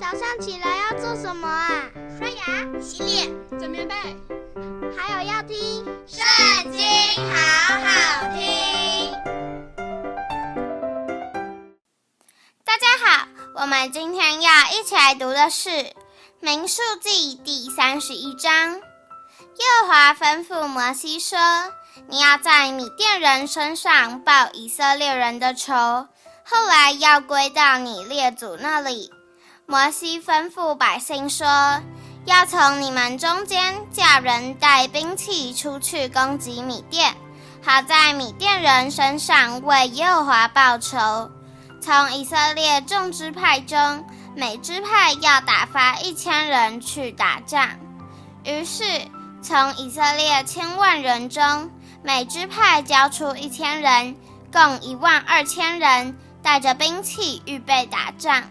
早上起来要做什么啊？刷牙、洗脸、整棉被，还有要听《圣经》，好好听。大家好，我们今天要一起来读的是《民数记》第三十一章。耶和华吩咐摩西说：“你要在米甸人身上报以色列人的仇，后来要归到你列祖那里。”摩西吩咐百姓说：“要从你们中间叫人带兵器出去攻击米甸，好在米甸人身上为耶和华报仇。从以色列众支派中，每支派要打发一千人去打仗。于是，从以色列千万人中，每支派交出一千人，共一万二千人，带着兵器预备打仗。”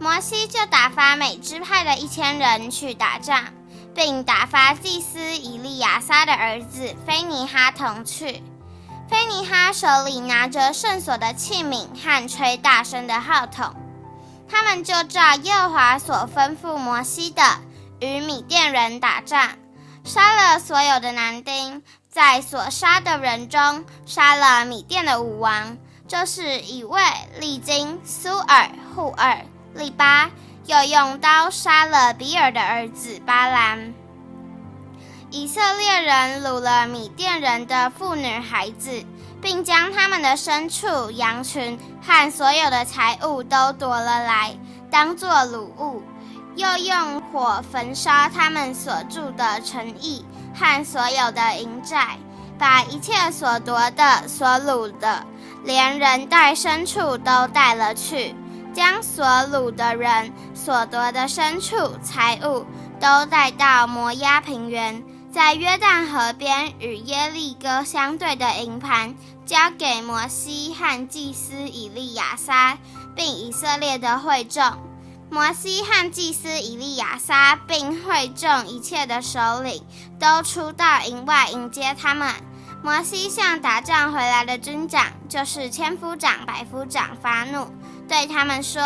摩西就打发美支派的一千人去打仗，并打发祭司以利亚撒的儿子菲尼哈同去。菲尼哈手里拿着圣所的器皿和吹大声的号筒。他们就照耶和华所吩咐摩西的，与米甸人打仗，杀了所有的男丁。在所杀的人中，杀了米甸的五王，就是以卫、利金、苏尔、户尔。利巴又用刀杀了比尔的儿子巴兰。以色列人掳了米甸人的妇女孩子，并将他们的牲畜、羊群和所有的财物都夺了来，当作掳物。又用火焚烧他们所住的城邑和所有的营寨，把一切所夺的、所掳的，连人带牲畜都带了去。将所掳的人所夺的牲畜财物都带到摩押平原，在约旦河边与耶利哥相对的营盘，交给摩西和祭司以利亚撒，并以色列的会众。摩西和祭司以利亚撒，并会众一切的首领，都出到营外迎接他们。摩西向打仗回来的军长，就是千夫长、百夫长发怒。对他们说：“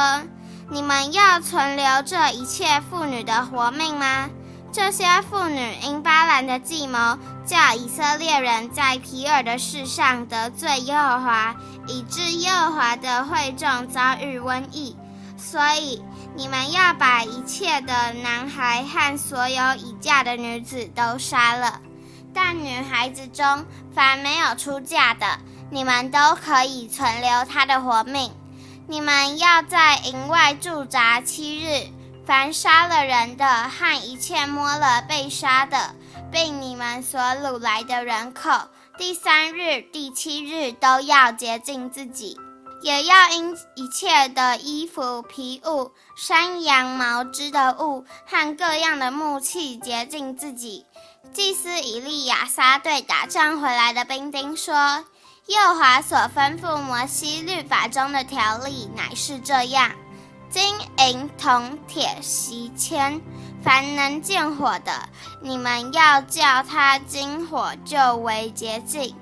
你们要存留这一切妇女的活命吗？这些妇女因巴兰的计谋，叫以色列人在皮尔的事上得罪耶和华，以致耶和华的会众遭遇瘟疫。所以你们要把一切的男孩和所有已嫁的女子都杀了。但女孩子中凡没有出嫁的，你们都可以存留她的活命。”你们要在营外驻扎七日，凡杀了人的和一切摸了被杀的，被你们所掳来的人口，第三日、第七日都要洁净自己，也要因一切的衣服、皮物、山羊毛织的物和各样的木器洁净自己。祭司以利亚撒对打仗回来的兵丁说。耶华所吩咐摩西律法中的条例乃是这样：金银铜铁锡铅，凡能见火的，你们要叫它金火就为洁净；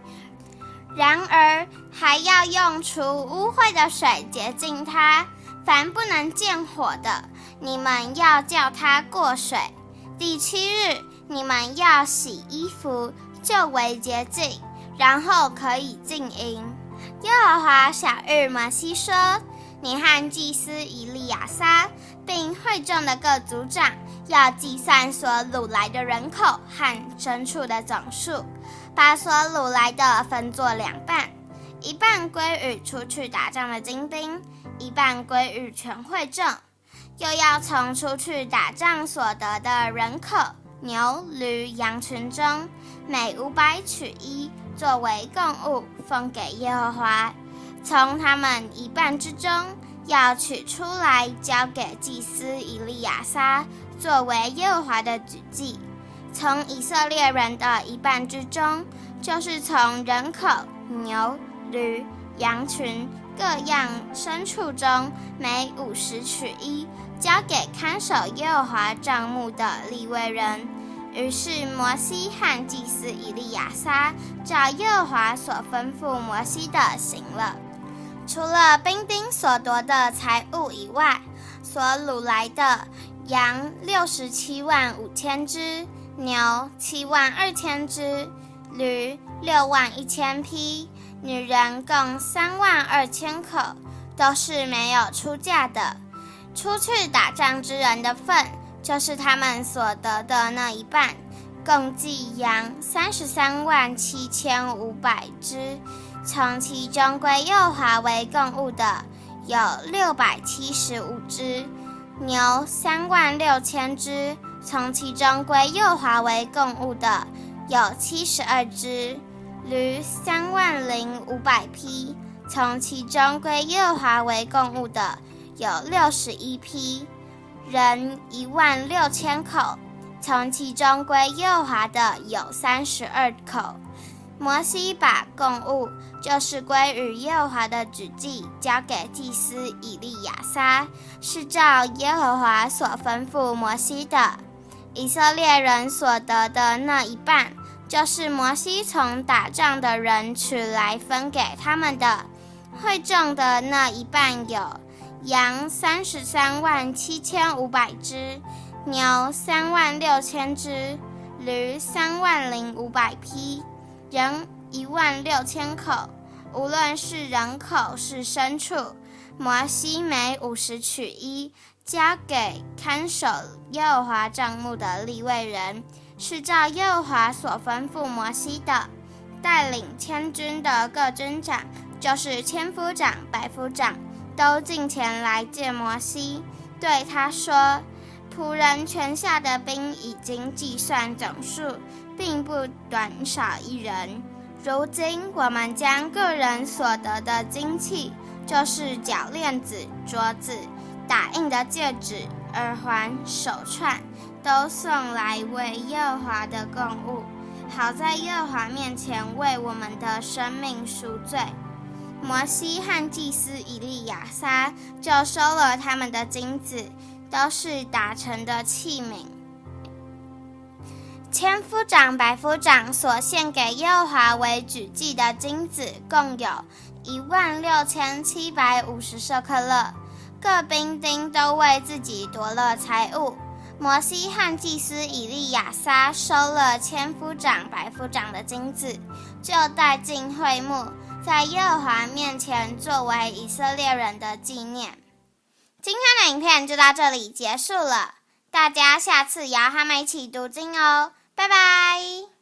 然而还要用除污秽的水洁净它。凡不能见火的，你们要叫它过水。第七日，你们要洗衣服，就为洁净。然后可以进营。耶和华小日摩西说：“你和祭司以利亚撒，并会众的各族长，要计算所掳来的人口和牲畜的总数，把所掳来的分作两半，一半归于出去打仗的精兵，一半归于全会众。又要从出去打仗所得的人口、牛、驴、羊群中，每五百取一。”作为供物，奉给耶和华。从他们一半之中，要取出来，交给祭司以利亚撒，作为耶和华的举祭。从以色列人的一半之中，就是从人口、牛、驴、羊群各样牲畜中，每五十取一，交给看守耶和华帐幕的利未人。于是摩西和祭司以利亚撒照耶和华所吩咐摩西的行了。除了兵丁所夺的财物以外，所掳来的羊六十七万五千只，牛七万二千只，驴六万一千匹，女人共三万二千口，都是没有出嫁的。出去打仗之人的份，就是他们所得的那一半。共计羊三十三万七千五百只，从其中归耶和华为共物的有六百七十五只；牛三万六千只，从其中归耶和华为共物的有七十二只；驴三万零五百匹，从其中归耶和华为供物的有六十一匹；人一万六千口。从其中归耶和华的有三十二口。摩西把供物，就是归于耶和华的举祭，交给祭司以利亚撒，是照耶和华所吩咐摩西的。以色列人所得的那一半，就是摩西从打仗的人取来分给他们的。会众的那一半有羊三十三万七千五百只。牛三万六千只，驴三万零五百匹，人一万六千口。无论是人口是牲畜，摩西每五十取一，交给看守耶和华帐幕的利未人，是照耶和华所吩咐摩西的。带领千军的各军长，就是千夫长、百夫长，都进前来见摩西，对他说。仆人全下的兵已经计算总数，并不短少一人。如今我们将个人所得的金器，就是脚链子、镯子、打印的戒指、耳环、手串，都送来为耶和华的供物，好在耶和华面前为我们的生命赎罪。摩西和祭司以利亚撒就收了他们的金子。都是打成的器皿。千夫长、百夫长所献给耶和华为举祭的金子，共有一万六千七百五十舍客勒。各兵丁都为自己夺了财物。摩西和祭司以利亚撒收了千夫长、百夫长的金子，就带进会幕，在耶和华面前作为以色列人的纪念。今天的影片就到这里结束了，大家下次也要和我们一起读经哦，拜拜。